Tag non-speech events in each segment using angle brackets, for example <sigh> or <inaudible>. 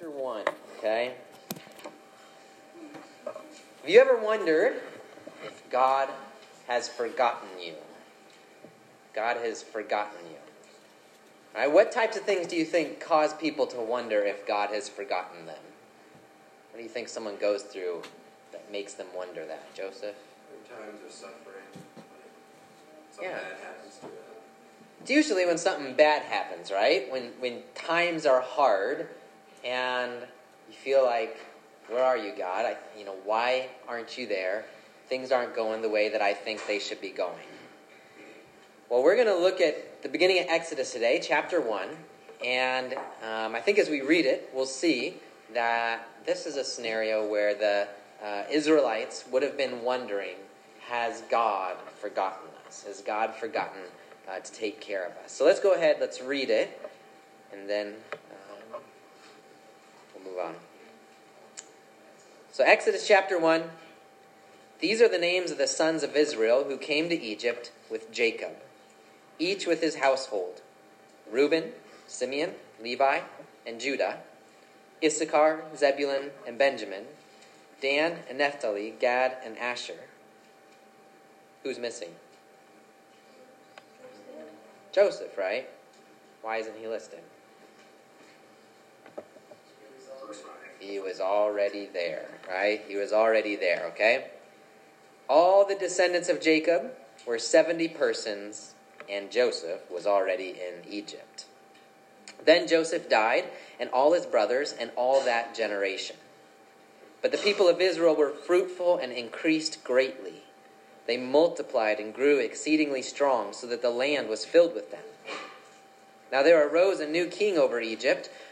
chapter 1, okay? Have you ever wondered if God has forgotten you? God has forgotten you. All right, what types of things do you think cause people to wonder if God has forgotten them? What do you think someone goes through that makes them wonder that, Joseph? Times of suffering, something Yeah. bad happens to it. It's usually when something bad happens, right? When when times are hard and you feel like, where are you, God? I, you know, why aren't you there? Things aren't going the way that I think they should be going. Well, we're going to look at the beginning of Exodus today, chapter 1. And um, I think as we read it, we'll see that this is a scenario where the uh, Israelites would have been wondering Has God forgotten us? Has God forgotten uh, to take care of us? So let's go ahead, let's read it, and then So, Exodus chapter 1. These are the names of the sons of Israel who came to Egypt with Jacob, each with his household Reuben, Simeon, Levi, and Judah, Issachar, Zebulun, and Benjamin, Dan and Naphtali, Gad and Asher. Who's missing? Joseph, right? Why isn't he listed? He was already there, right? He was already there, okay? All the descendants of Jacob were 70 persons, and Joseph was already in Egypt. Then Joseph died, and all his brothers, and all that generation. But the people of Israel were fruitful and increased greatly. They multiplied and grew exceedingly strong, so that the land was filled with them. Now there arose a new king over Egypt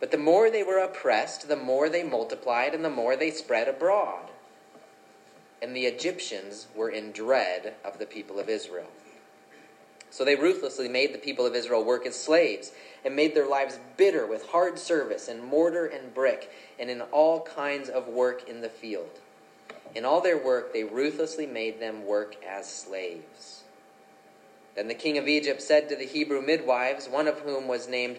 But the more they were oppressed, the more they multiplied, and the more they spread abroad. And the Egyptians were in dread of the people of Israel. So they ruthlessly made the people of Israel work as slaves, and made their lives bitter with hard service in mortar and brick, and in all kinds of work in the field. In all their work, they ruthlessly made them work as slaves. Then the king of Egypt said to the Hebrew midwives, one of whom was named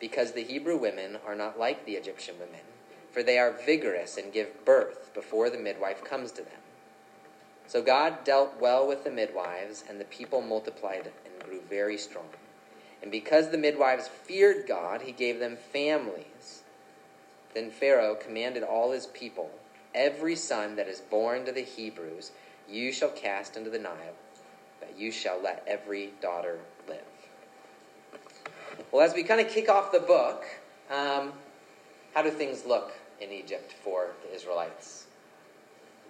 because the Hebrew women are not like the Egyptian women, for they are vigorous and give birth before the midwife comes to them. So God dealt well with the midwives, and the people multiplied and grew very strong. And because the midwives feared God, he gave them families. Then Pharaoh commanded all his people, Every son that is born to the Hebrews you shall cast into the Nile, but you shall let every daughter. Well, as we kind of kick off the book, um, how do things look in Egypt for the Israelites?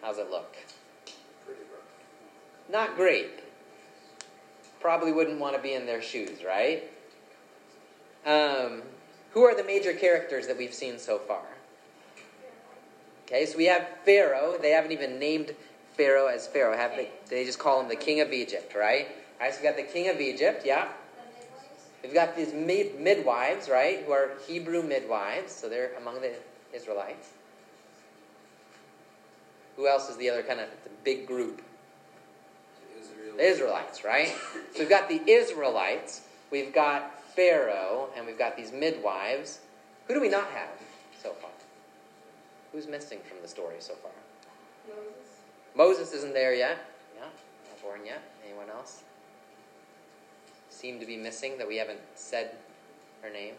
How's it look? Pretty rough. Not great. Probably wouldn't want to be in their shoes, right? Um, who are the major characters that we've seen so far? Okay, so we have Pharaoh. They haven't even named Pharaoh as Pharaoh, have they? They just call him the king of Egypt, right? All right, so we got the king of Egypt, yeah. We've got these mid- midwives, right, who are Hebrew midwives, so they're among the Israelites. Who else is the other kind of the big group? Israel. The Israelites, right? So we've got the Israelites, we've got Pharaoh, and we've got these midwives. Who do we not have so far? Who's missing from the story so far? Moses. Moses isn't there yet. Yeah, not born yet. Anyone else? Seem to be missing that we haven't said her name.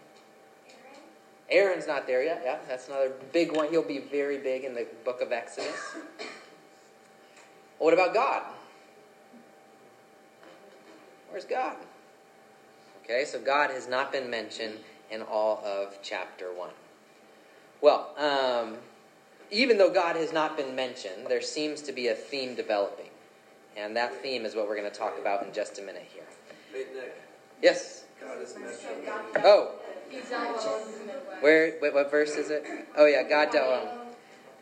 Aaron's not there yet. Yeah, that's another big one. He'll be very big in the book of Exodus. What about God? Where's God? Okay, so God has not been mentioned in all of chapter 1. Well, um, even though God has not been mentioned, there seems to be a theme developing. And that theme is what we're going to talk about in just a minute here. Wait, Nick. Yes? God is mentioned. Oh, where, wait, what verse is it? Oh, yeah, God dealt. Oh,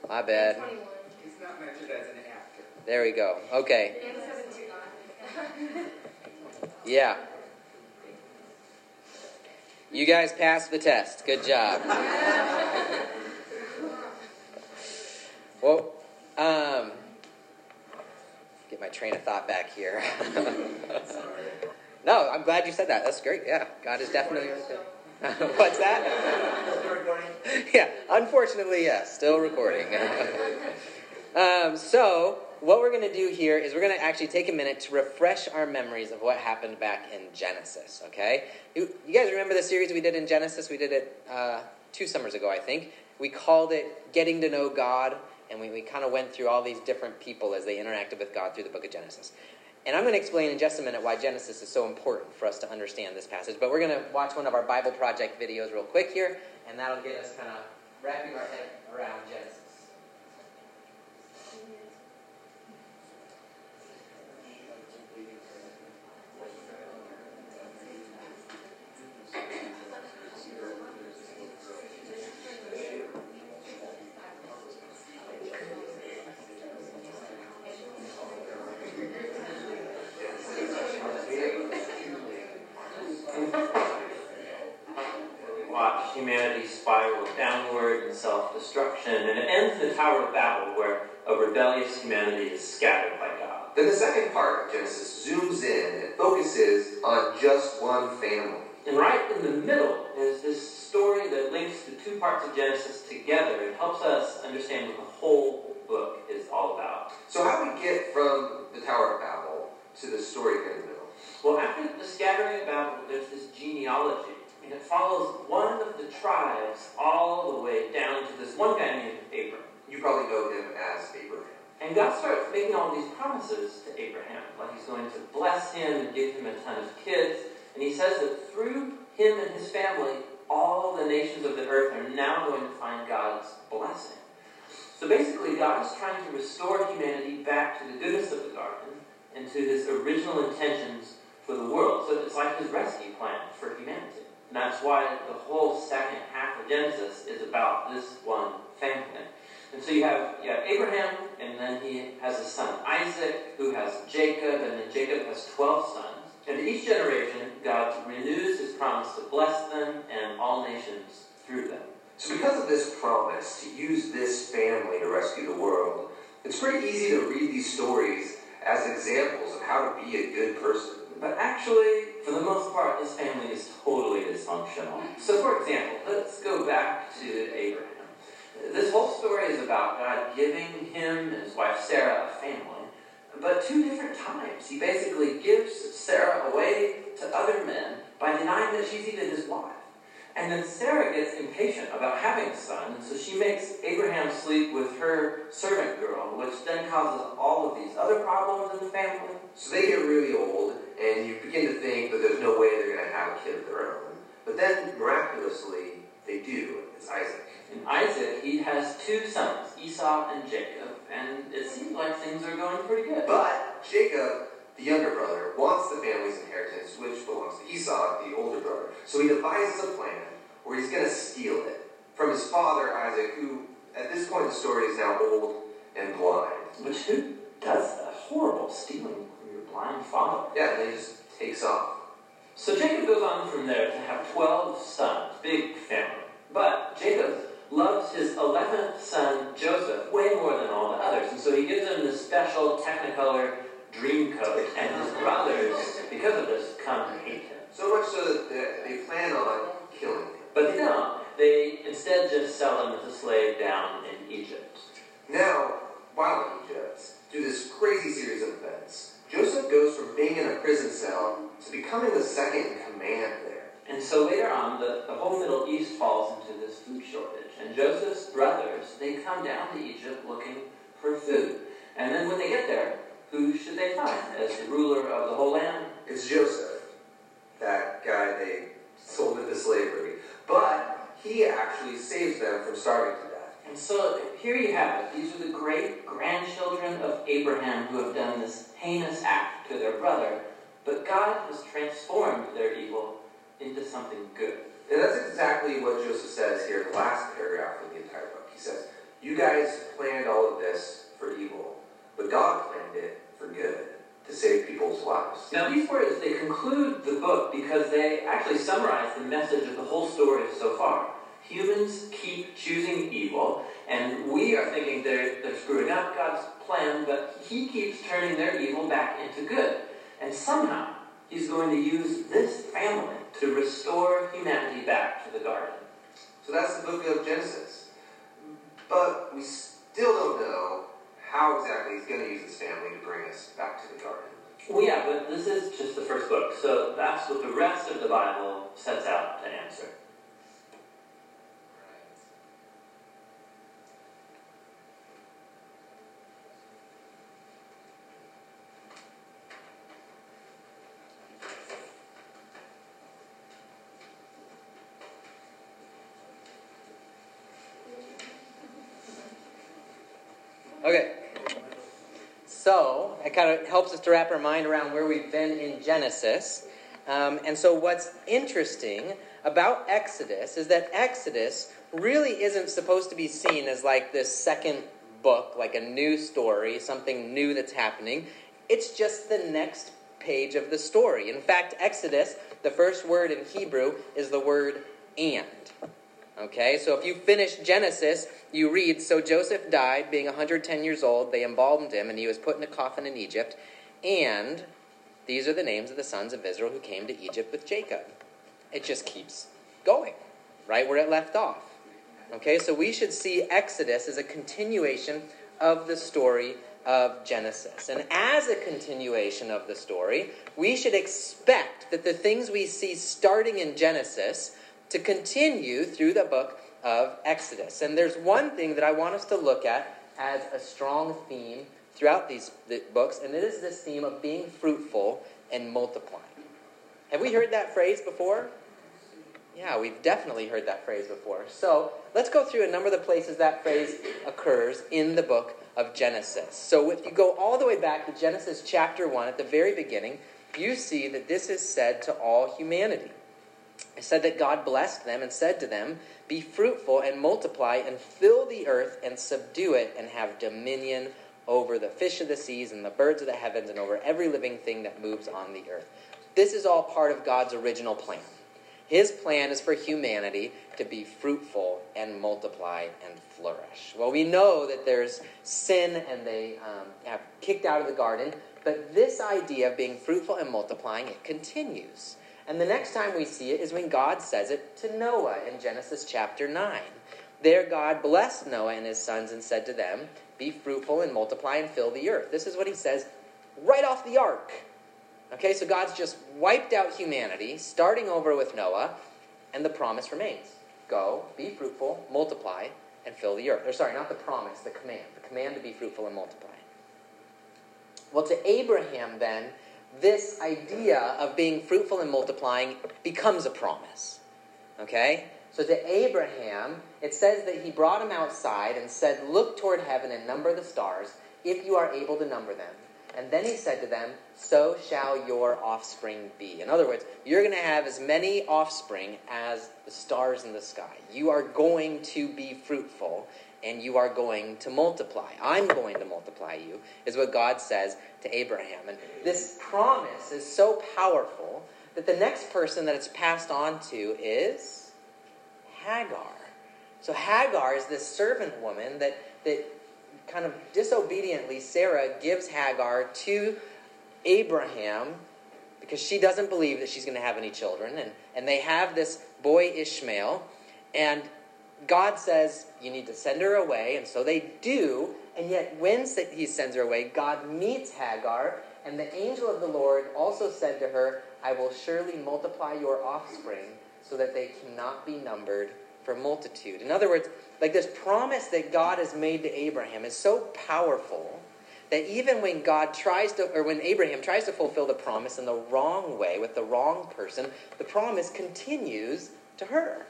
my bad. He's not mentioned as an actor. There we go. Okay. Yeah. You guys passed the test. Good job. Well, um, get my train of thought back here. <laughs> no, I'm glad you said that. That's great. Yeah, God is definitely right <laughs> there. What's that? yeah, unfortunately, yes, still recording. <laughs> um, so, what we're going to do here is we're going to actually take a minute to refresh our memories of what happened back in Genesis, okay? You, you guys remember the series we did in Genesis? We did it uh, two summers ago, I think. We called it Getting to Know God, and we, we kind of went through all these different people as they interacted with God through the book of Genesis. And I'm going to explain in just a minute why Genesis is so important for us to understand this passage. But we're going to watch one of our Bible Project videos real quick here, and that'll get us kind of wrapping our head around Genesis. And it ends in the Tower of Babel, where a rebellious humanity is scattered by God. Then the second part of Genesis zooms in and focuses on just one family. And right in the middle is this story that links the two parts of Genesis together and helps us understand what the whole book is all about. So how do we get from the Tower of Babel to the story here in the middle? Well, after the scattering of Babel, there's this genealogy, and it follows one of the tribes all the way down to this one guy named Abram. You probably know him as Abraham. And God starts making all these promises to Abraham, like he's going to bless him and give him a ton of kids. And he says that through him and his family, all the nations of the earth are now going to find God's blessing. So basically, God is trying to restore humanity back to the goodness of the garden and to his original intentions for the world. So it's like his rescue plan for humanity. And that's why the whole second half of Genesis is about this one family. And so you have, you have Abraham, and then he has a son Isaac, who has Jacob, and then Jacob has 12 sons. And each generation, God renews his promise to bless them and all nations through them. So because of this promise to use this family to rescue the world, it's pretty easy to read these stories as examples of how to be a good person. But actually, for the most part, this family is totally dysfunctional. So, for example, let's go back to Abraham. This whole story is about God giving him and his wife Sarah a family, but two different times. He basically gives Sarah away to other men by denying that she's even his wife. And then Sarah gets impatient about having a son, and so she makes Abraham sleep with her servant girl, which then causes all of these other problems in the family. So they get really old, and you begin to think that there's no way they're going to have a kid of their own. But then, miraculously, they do. It's Isaac. And Isaac, he has two sons, Esau and Jacob, and it seems like things are going pretty good. But Jacob, the younger brother, wants the family's inheritance, which belongs to Esau, the older brother. So he devises a plan where he's going to steal it from his father, Isaac, who, at this point in the story, is now old and blind. Which who does that? Horrible stealing blind father. Yeah, and he just takes off. So Jacob goes on from there to have 12 sons, big family. But Jacob loves his 11th son, Joseph, way more than all the others. And so he gives him this special Technicolor dream coat. And his brothers, because of this, come to hate him. So much so that they- they plan on killing him. But they don't. They instead just sell him as a slave down in Egypt. Now, while in Egypt, through this crazy series of events, Joseph goes from being in a prison cell to becoming the second in command there. And so later on, the, the whole Middle East falls into this food shortage. And Joseph's brothers, they come down to Egypt looking for food. And then when they get there, who should they find as the ruler of the whole land? It's Joseph, that guy they sold into slavery. But he actually saves them from starving. And so here you have it. These are the great grandchildren of Abraham who have done this heinous act to their brother, but God has transformed their evil into something good. And that's exactly what Joseph says here in the last paragraph of the entire book. He says, You guys planned all of this for evil, but God planned it for good, to save people's lives. Now, these words, they conclude the book because they actually summarize the message of the whole story so far. Humans keep choosing evil, and we are thinking they're, they're screwing up God's plan, but He keeps turning their evil back into good. And somehow, He's going to use this family to restore humanity back to the garden. So that's the book of Genesis. But we still don't know how exactly he's going to use his family to bring us back to the garden. Well, yeah, but this is just the first book, so that's what the rest of the Bible sets out to answer. Okay. So it kind of helps us to wrap our mind around where we've been in Genesis. Um, and so, what's interesting about Exodus is that Exodus really isn't supposed to be seen as like this second book, like a new story, something new that's happening. It's just the next page of the story. In fact, Exodus, the first word in Hebrew is the word and. Okay, so if you finish Genesis, you read So Joseph died, being 110 years old. They embalmed him, and he was put in a coffin in Egypt. And these are the names of the sons of Israel who came to Egypt with Jacob. It just keeps going, right where it left off. Okay, so we should see Exodus as a continuation of the story of Genesis. And as a continuation of the story, we should expect that the things we see starting in Genesis to continue through the book of Exodus. And there's one thing that I want us to look at as a strong theme throughout these books, and it is this theme of being fruitful and multiplying. Have we heard that phrase before? Yeah, we've definitely heard that phrase before. So let's go through a number of the places that phrase occurs in the book of Genesis. So if you go all the way back to Genesis chapter 1, at the very beginning, you see that this is said to all humanity. It said that God blessed them and said to them, Be fruitful and multiply and fill the earth and subdue it and have dominion over the fish of the seas and the birds of the heavens and over every living thing that moves on the earth. This is all part of God's original plan. His plan is for humanity to be fruitful and multiply and flourish. Well, we know that there's sin and they um, have kicked out of the garden, but this idea of being fruitful and multiplying, it continues. And the next time we see it is when God says it to Noah in Genesis chapter 9. There, God blessed Noah and his sons and said to them, Be fruitful and multiply and fill the earth. This is what he says right off the ark. Okay, so God's just wiped out humanity, starting over with Noah, and the promise remains Go, be fruitful, multiply, and fill the earth. Or, sorry, not the promise, the command. The command to be fruitful and multiply. Well, to Abraham, then, this idea of being fruitful and multiplying becomes a promise. Okay? So to Abraham, it says that he brought him outside and said, Look toward heaven and number the stars, if you are able to number them. And then he said to them, So shall your offspring be. In other words, you're going to have as many offspring as the stars in the sky. You are going to be fruitful and you are going to multiply. I'm going to multiply you, is what God says to Abraham. And this promise is so powerful that the next person that it's passed on to is Hagar. So Hagar is this servant woman that, that kind of disobediently Sarah gives Hagar to Abraham because she doesn't believe that she's going to have any children. And, and they have this boy Ishmael. And God says, You need to send her away. And so they do. And yet, when he sends her away, God meets Hagar. And the angel of the Lord also said to her, I will surely multiply your offspring so that they cannot be numbered for multitude. In other words, like this promise that God has made to Abraham is so powerful that even when God tries to, or when Abraham tries to fulfill the promise in the wrong way with the wrong person, the promise continues to her.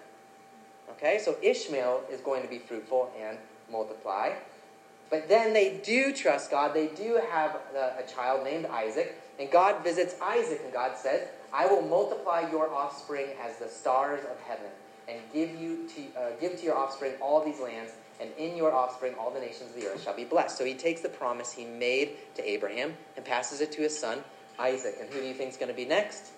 Okay, so Ishmael is going to be fruitful and multiply. But then they do trust God. They do have a, a child named Isaac. And God visits Isaac, and God says, I will multiply your offspring as the stars of heaven, and give you to uh, give to your offspring all these lands, and in your offspring all the nations of the earth shall be blessed. So he takes the promise he made to Abraham and passes it to his son Isaac. And who do you think is going to be next?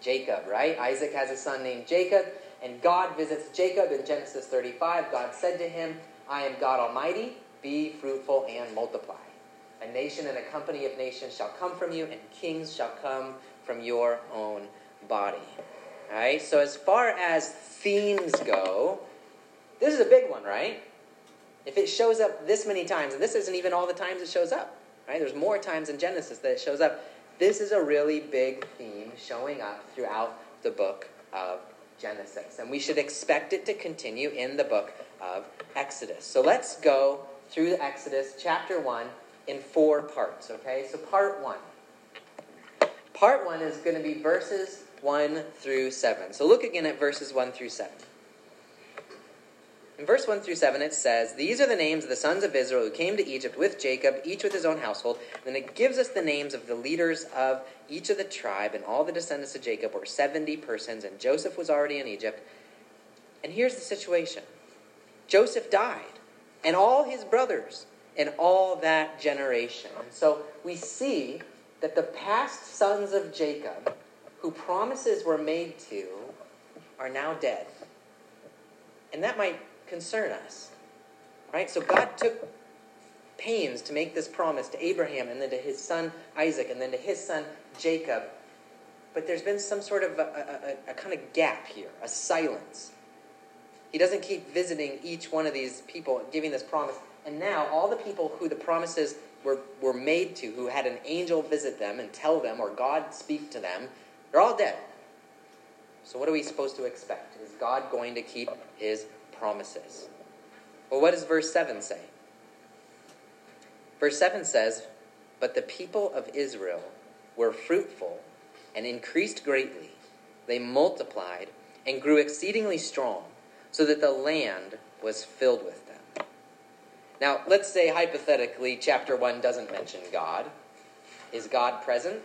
Jacob, right? Isaac has a son named Jacob, and God visits Jacob in Genesis 35. God said to him, I am God Almighty, be fruitful and multiply. A nation and a company of nations shall come from you, and kings shall come from your own body. All right, so as far as themes go, this is a big one, right? If it shows up this many times, and this isn't even all the times it shows up, right? There's more times in Genesis that it shows up. This is a really big theme showing up throughout the book of Genesis. And we should expect it to continue in the book of Exodus. So let's go through the Exodus chapter 1 in four parts, okay? So part 1. Part 1 is going to be verses 1 through 7. So look again at verses 1 through 7. In verse 1 through 7, it says, These are the names of the sons of Israel who came to Egypt with Jacob, each with his own household. And then it gives us the names of the leaders of each of the tribe, and all the descendants of Jacob were 70 persons, and Joseph was already in Egypt. And here's the situation Joseph died, and all his brothers, and all that generation. So we see that the past sons of Jacob, who promises were made to, are now dead. And that might concern us. Right? So God took pains to make this promise to Abraham and then to his son Isaac and then to his son Jacob. But there's been some sort of a, a, a kind of gap here, a silence. He doesn't keep visiting each one of these people, giving this promise. And now, all the people who the promises were, were made to, who had an angel visit them and tell them, or God speak to them, they're all dead. So, what are we supposed to expect? Is God going to keep his promises. Well, what does verse 7 say? Verse 7 says, But the people of Israel were fruitful and increased greatly. They multiplied and grew exceedingly strong, so that the land was filled with them. Now, let's say hypothetically, chapter 1 doesn't mention God. Is God present?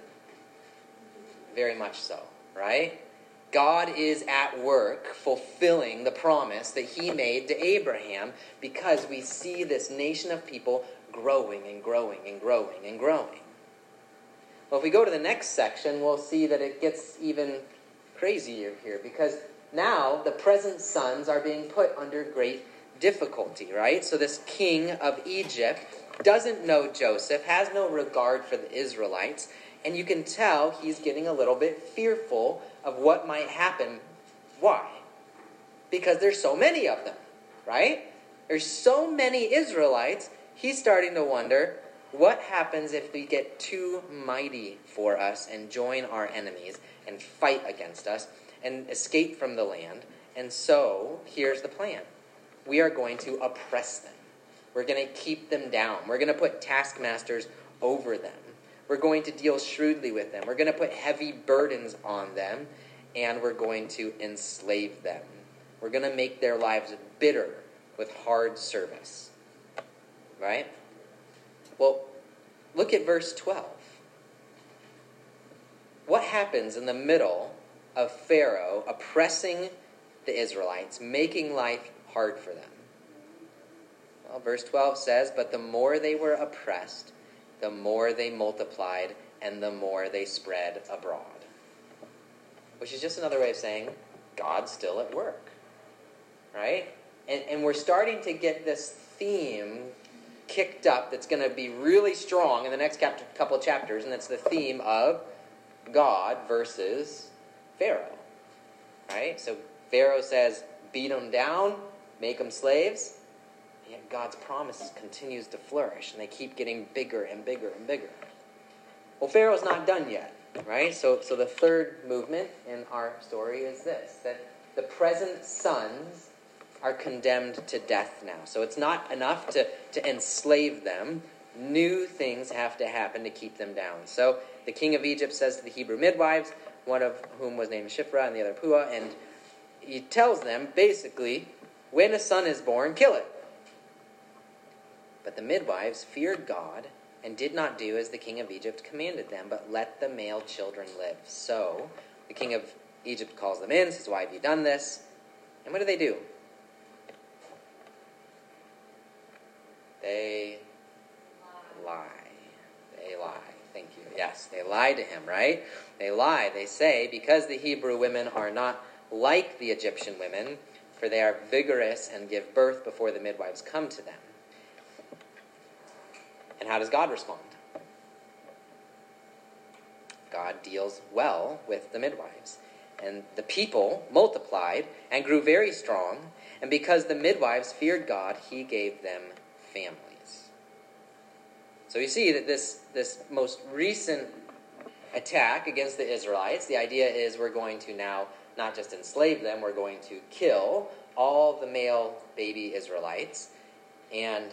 Very much so, right? God is at work fulfilling the promise that he made to Abraham because we see this nation of people growing and growing and growing and growing. Well, if we go to the next section, we'll see that it gets even crazier here because now the present sons are being put under great difficulty, right? So this king of Egypt doesn't know Joseph, has no regard for the Israelites, and you can tell he's getting a little bit fearful of what might happen. Why? Because there's so many of them, right? There's so many Israelites, he's starting to wonder what happens if we get too mighty for us and join our enemies and fight against us and escape from the land. And so, here's the plan we are going to oppress them. We're going to keep them down. We're going to put taskmasters over them. We're going to deal shrewdly with them. We're going to put heavy burdens on them, and we're going to enslave them. We're going to make their lives bitter with hard service. Right? Well, look at verse 12. What happens in the middle of Pharaoh oppressing the Israelites, making life hard for them? Well, verse 12 says, But the more they were oppressed, the more they multiplied and the more they spread abroad. Which is just another way of saying God's still at work. Right? And, and we're starting to get this theme kicked up that's going to be really strong in the next couple of chapters, and that's the theme of God versus Pharaoh. Right? So Pharaoh says, beat them down, make them slaves. Yet God's promise continues to flourish, and they keep getting bigger and bigger and bigger. Well, Pharaoh's not done yet, right? So, so the third movement in our story is this that the present sons are condemned to death now. So it's not enough to, to enslave them. new things have to happen to keep them down. So the king of Egypt says to the Hebrew midwives, one of whom was named Shiphrah and the other Puah, and he tells them basically, when a son is born, kill it. But the midwives feared God and did not do as the king of Egypt commanded them, but let the male children live. So the king of Egypt calls them in, says, Why have you done this? And what do they do? They lie. They lie. Thank you. Yes, they lie to him, right? They lie. They say, because the Hebrew women are not like the Egyptian women, for they are vigorous and give birth before the midwives come to them. And how does God respond? God deals well with the midwives. And the people multiplied and grew very strong, and because the midwives feared God, he gave them families. So you see that this, this most recent attack against the Israelites, the idea is we're going to now not just enslave them, we're going to kill all the male baby Israelites. And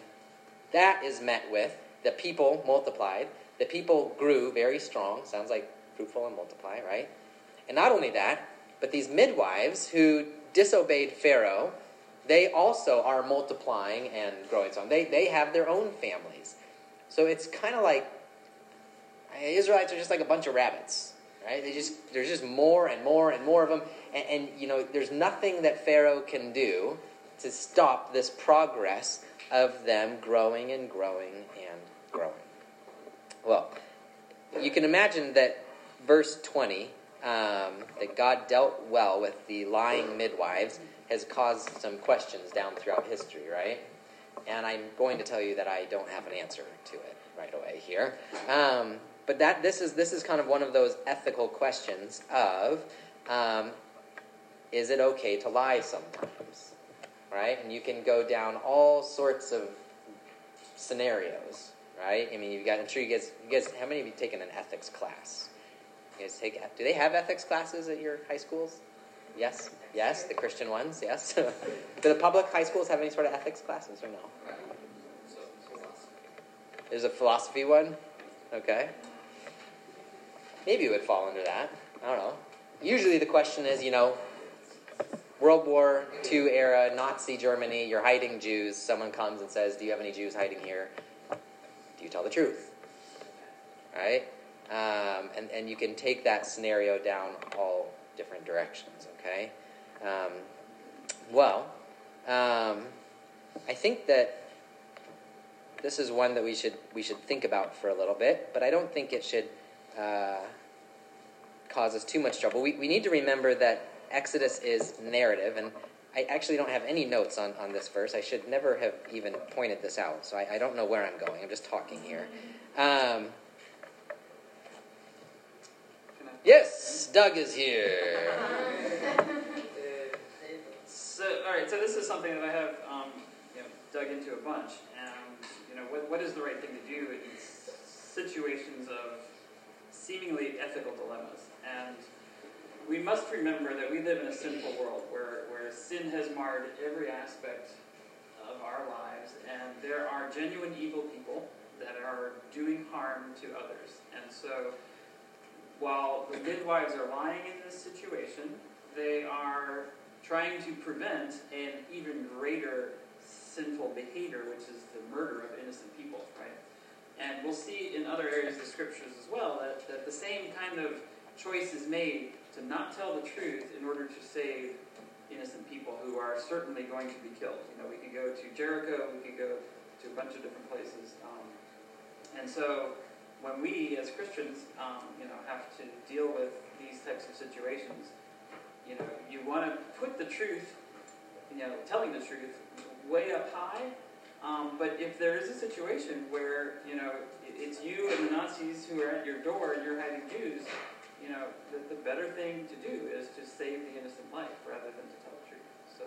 that is met with the people multiplied, the people grew very strong. Sounds like fruitful and multiply, right? And not only that, but these midwives who disobeyed Pharaoh, they also are multiplying and growing strong. They, they have their own families. So it's kind of like Israelites are just like a bunch of rabbits, right? They just there's just more and more and more of them, and, and you know there's nothing that Pharaoh can do to stop this progress of them growing and growing and growing. Well, you can imagine that verse 20, um, that God dealt well with the lying midwives, has caused some questions down throughout history, right? And I'm going to tell you that I don't have an answer to it right away here. Um, but that this is this is kind of one of those ethical questions of um, is it okay to lie sometimes, right? And you can go down all sorts of scenarios, right? I mean, you've got. I'm sure you guys. You guys. How many of you taken an ethics class? You guys take. Do they have ethics classes at your high schools? Yes. Yes. The Christian ones. Yes. <laughs> Do the public high schools have any sort of ethics classes or no? There's a philosophy one. Okay. Maybe it would fall under that. I don't know. Usually the question is, you know, World War II era, Nazi Germany, you're hiding Jews. Someone comes and says, Do you have any Jews hiding here? You tell the truth? Right? Um, and, and you can take that scenario down all different directions, okay? Um, well, um, I think that this is one that we should we should think about for a little bit, but I don't think it should uh, cause us too much trouble. We, we need to remember that Exodus is narrative, and I actually don't have any notes on, on this verse. I should never have even pointed this out, so I, I don't know where I'm going. I'm just talking here. Um, yes, Doug is here. So, all right. So this is something that I have um, you know, dug into a bunch, and you know, what, what is the right thing to do in situations of seemingly ethical dilemmas? And we must remember that we live in a sinful world where, where sin has marred every aspect of our lives, and there are genuine evil people that are doing harm to others. And so, while the midwives are lying in this situation, they are trying to prevent an even greater sinful behavior, which is the murder of innocent people, right? And we'll see in other areas of the scriptures as well that, that the same kind of choice is made to not tell the truth in order to save innocent people who are certainly going to be killed. You know, we could go to Jericho, we could go to a bunch of different places. Um, and so when we as Christians, um, you know, have to deal with these types of situations, you know, you want to put the truth, you know, telling the truth way up high. Um, but if there is a situation where, you know, it's you and the Nazis who are at your door and you're hiding Jews, you know, the, the better thing to do is to save the innocent life rather than to tell the truth. So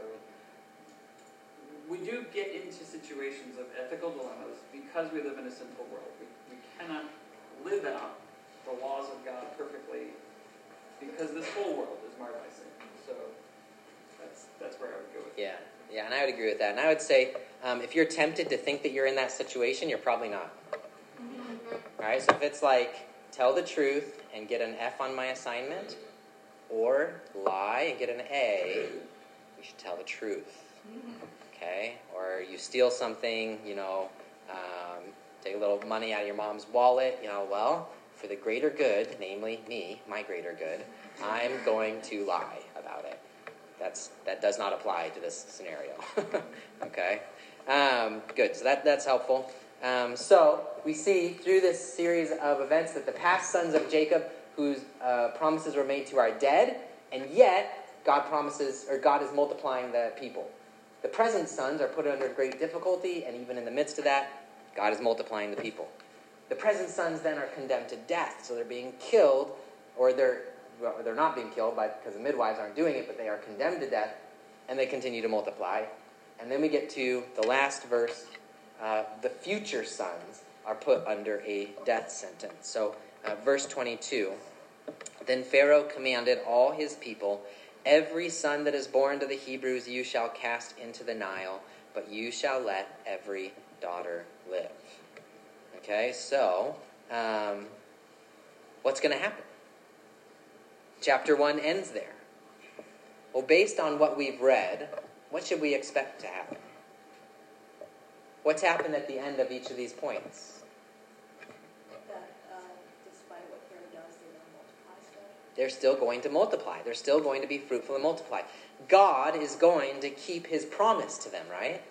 we do get into situations of ethical dilemmas because we live in a sinful world. We, we cannot live out the laws of God perfectly because this whole world is marred by sin. So that's that's where I would go with. Yeah, yeah, and I would agree with that. And I would say, um, if you're tempted to think that you're in that situation, you're probably not. All right, so if it's like tell the truth and get an F on my assignment, or lie and get an A, you should tell the truth. Okay? Or you steal something, you know, um, take a little money out of your mom's wallet, you know, well, for the greater good, namely me, my greater good, I'm going to lie about it. That's that does not apply to this scenario. <laughs> okay, um, good. So that that's helpful. Um, so we see through this series of events that the past sons of Jacob, whose uh, promises were made to, are dead, and yet God promises or God is multiplying the people. The present sons are put under great difficulty, and even in the midst of that, God is multiplying the people. The present sons then are condemned to death, so they're being killed, or they're well, they're not being killed by, because the midwives aren't doing it, but they are condemned to death, and they continue to multiply. And then we get to the last verse. Uh, the future sons are put under a death sentence. So, uh, verse 22 Then Pharaoh commanded all his people, Every son that is born to the Hebrews you shall cast into the Nile, but you shall let every daughter live. Okay, so um, what's going to happen? Chapter 1 ends there. Well, based on what we've read, what should we expect to happen? What's happened at the end of each of these points? That uh, despite what Pharaoh does, they're multiply stuff. They're still going to multiply. They're still going to be fruitful and multiply. God is going to keep his promise to them, right?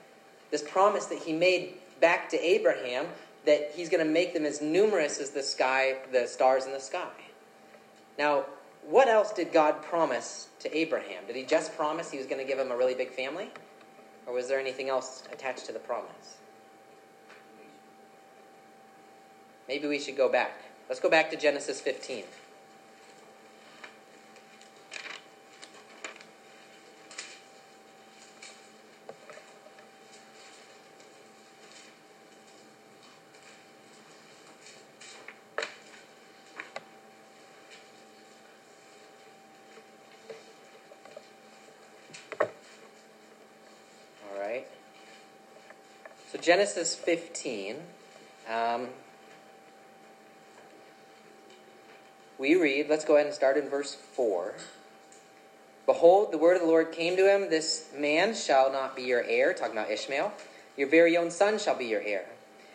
This promise that he made back to Abraham that he's going to make them as numerous as the sky, the stars in the sky. Now, what else did God promise to Abraham? Did he just promise he was going to give him a really big family? Or was there anything else attached to the promise? Maybe we should go back. Let's go back to Genesis 15. All right. So Genesis 15. Um, we read, let's go ahead and start in verse 4. Behold, the word of the Lord came to him This man shall not be your heir, talking about Ishmael. Your very own son shall be your heir.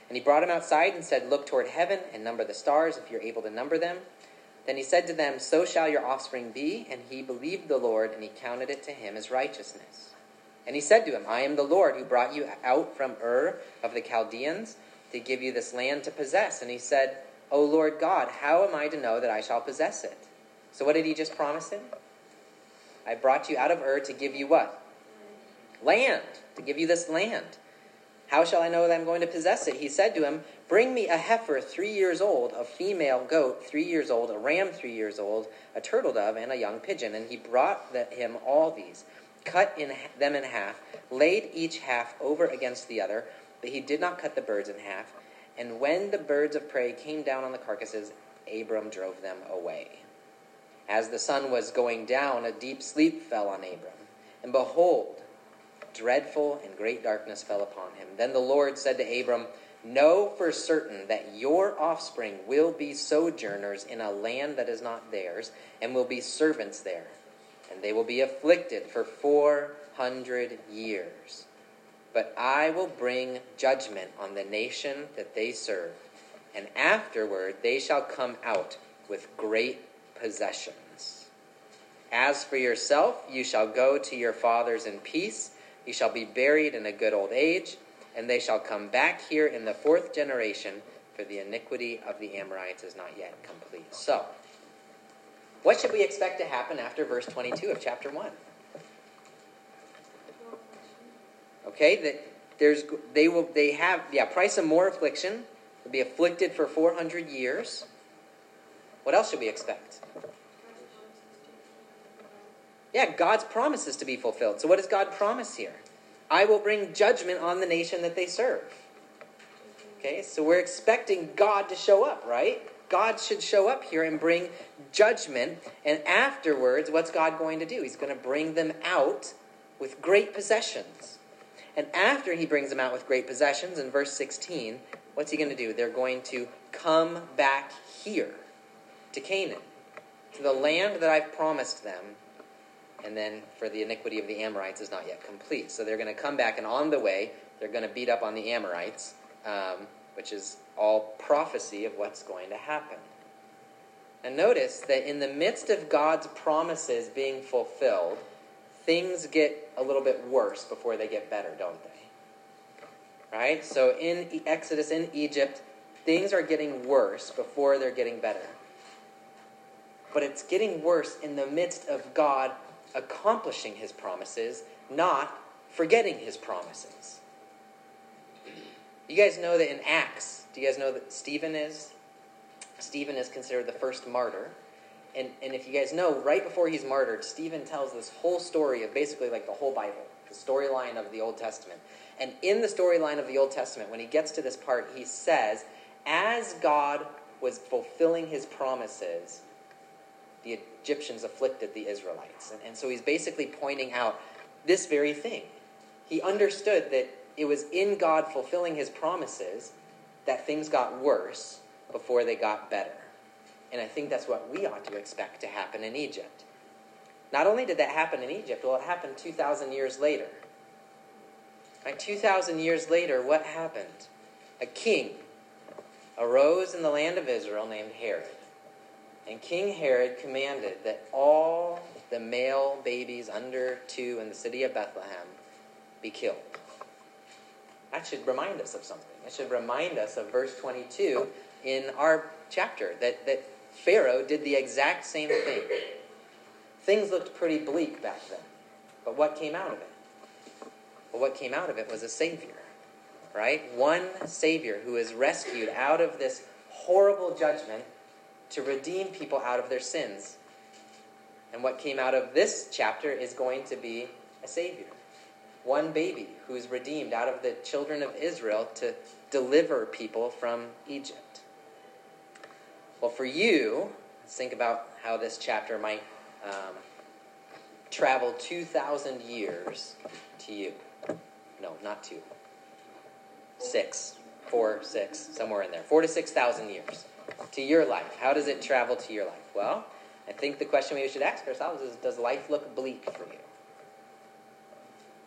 And he brought him outside and said, Look toward heaven and number the stars, if you're able to number them. Then he said to them, So shall your offspring be. And he believed the Lord, and he counted it to him as righteousness. And he said to him, I am the Lord who brought you out from Ur of the Chaldeans to give you this land to possess. And he said, O Lord God, how am I to know that I shall possess it? So what did he just promise him? I brought you out of Ur to give you what? Land. To give you this land. How shall I know that I'm going to possess it? He said to him, Bring me a heifer three years old, a female goat three years old, a ram three years old, a turtle dove, and a young pigeon. And he brought the, him all these, cut in, them in half, laid each half over against the other, but he did not cut the birds in half. And when the birds of prey came down on the carcasses, Abram drove them away. As the sun was going down, a deep sleep fell on Abram. And behold, dreadful and great darkness fell upon him. Then the Lord said to Abram, Know for certain that your offspring will be sojourners in a land that is not theirs, and will be servants there. And they will be afflicted for four hundred years. But I will bring judgment on the nation that they serve, and afterward they shall come out with great possessions. As for yourself, you shall go to your fathers in peace. You shall be buried in a good old age, and they shall come back here in the fourth generation, for the iniquity of the Amorites is not yet complete. So, what should we expect to happen after verse 22 of chapter 1? Okay, that there's they will they have yeah price of more affliction will be afflicted for 400 years. What else should we expect? Yeah, God's promises to be fulfilled. So what does God promise here? I will bring judgment on the nation that they serve. Okay, so we're expecting God to show up, right? God should show up here and bring judgment. And afterwards, what's God going to do? He's going to bring them out with great possessions. And after he brings them out with great possessions, in verse 16, what's he going to do? They're going to come back here to Canaan, to the land that I've promised them. And then for the iniquity of the Amorites is not yet complete. So they're going to come back, and on the way, they're going to beat up on the Amorites, um, which is all prophecy of what's going to happen. And notice that in the midst of God's promises being fulfilled, things get a little bit worse before they get better, don't they? Right? So in Exodus, in Egypt, things are getting worse before they're getting better. But it's getting worse in the midst of God accomplishing his promises, not forgetting his promises. You guys know that in Acts, do you guys know that Stephen is? Stephen is considered the first martyr. And, and if you guys know, right before he's martyred, Stephen tells this whole story of basically like the whole Bible, the storyline of the Old Testament. And in the storyline of the Old Testament, when he gets to this part, he says, As God was fulfilling his promises, the Egyptians afflicted the Israelites. And, and so he's basically pointing out this very thing. He understood that it was in God fulfilling his promises that things got worse before they got better. And I think that's what we ought to expect to happen in Egypt. Not only did that happen in Egypt, well, it happened 2,000 years later. Right, 2,000 years later, what happened? A king arose in the land of Israel named Herod. And King Herod commanded that all the male babies under two in the city of Bethlehem be killed. That should remind us of something. It should remind us of verse 22 in our chapter that, that Pharaoh did the exact same thing. Things looked pretty bleak back then. But what came out of it? Well, what came out of it was a Savior, right? One Savior who is rescued out of this horrible judgment to redeem people out of their sins. And what came out of this chapter is going to be a Savior. One baby who is redeemed out of the children of Israel to deliver people from Egypt. Well, for you, let's think about how this chapter might um, travel 2,000 years to you. No, not two. Six, four, six, somewhere in there. Four to 6,000 years to your life. How does it travel to your life? Well, I think the question we should ask ourselves is Does life look bleak for you?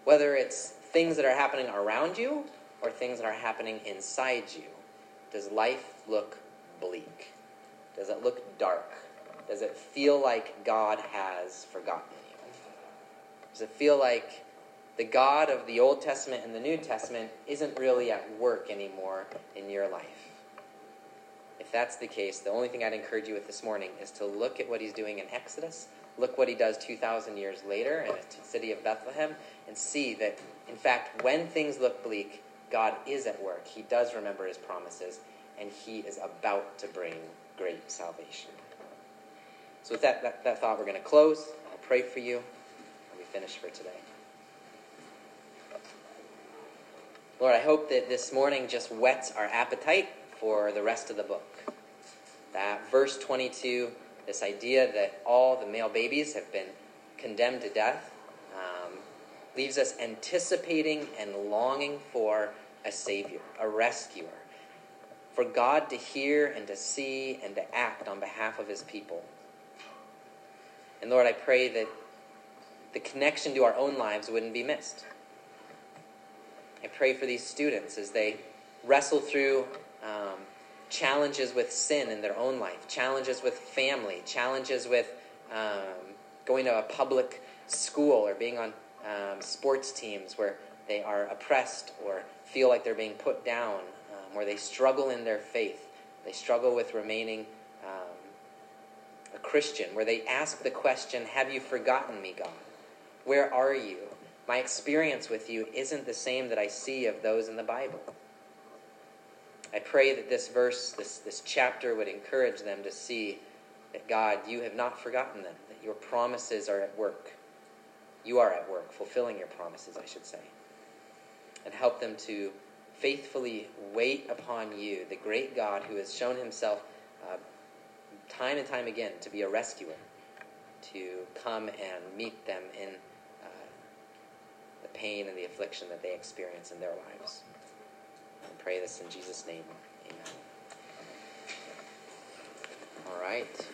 Whether it's things that are happening around you or things that are happening inside you, does life look bleak? Does it look dark? Does it feel like God has forgotten you? Does it feel like the God of the Old Testament and the New Testament isn't really at work anymore in your life? If that's the case, the only thing I'd encourage you with this morning is to look at what he's doing in Exodus, look what he does 2,000 years later in the city of Bethlehem, and see that, in fact, when things look bleak, God is at work. He does remember his promises, and he is about to bring great salvation. So, with that, that, that thought, we're going to close. I'll pray for you, and we finish for today. Lord, I hope that this morning just whets our appetite for the rest of the book. That verse 22, this idea that all the male babies have been condemned to death, um, leaves us anticipating and longing for a Savior, a rescuer, for God to hear and to see and to act on behalf of His people. And Lord, I pray that the connection to our own lives wouldn't be missed. I pray for these students as they wrestle through um, challenges with sin in their own life, challenges with family, challenges with um, going to a public school or being on um, sports teams where they are oppressed or feel like they're being put down, where they struggle in their faith, they struggle with remaining um, a Christian, where they ask the question, Have you forgotten me, God? Where are you? My experience with you isn't the same that I see of those in the Bible. I pray that this verse, this, this chapter, would encourage them to see that God, you have not forgotten them, that your promises are at work. You are at work, fulfilling your promises, I should say. And help them to faithfully wait upon you, the great God who has shown himself uh, time and time again to be a rescuer, to come and meet them in uh, the pain and the affliction that they experience in their lives. I pray this in Jesus' name. Amen. All right.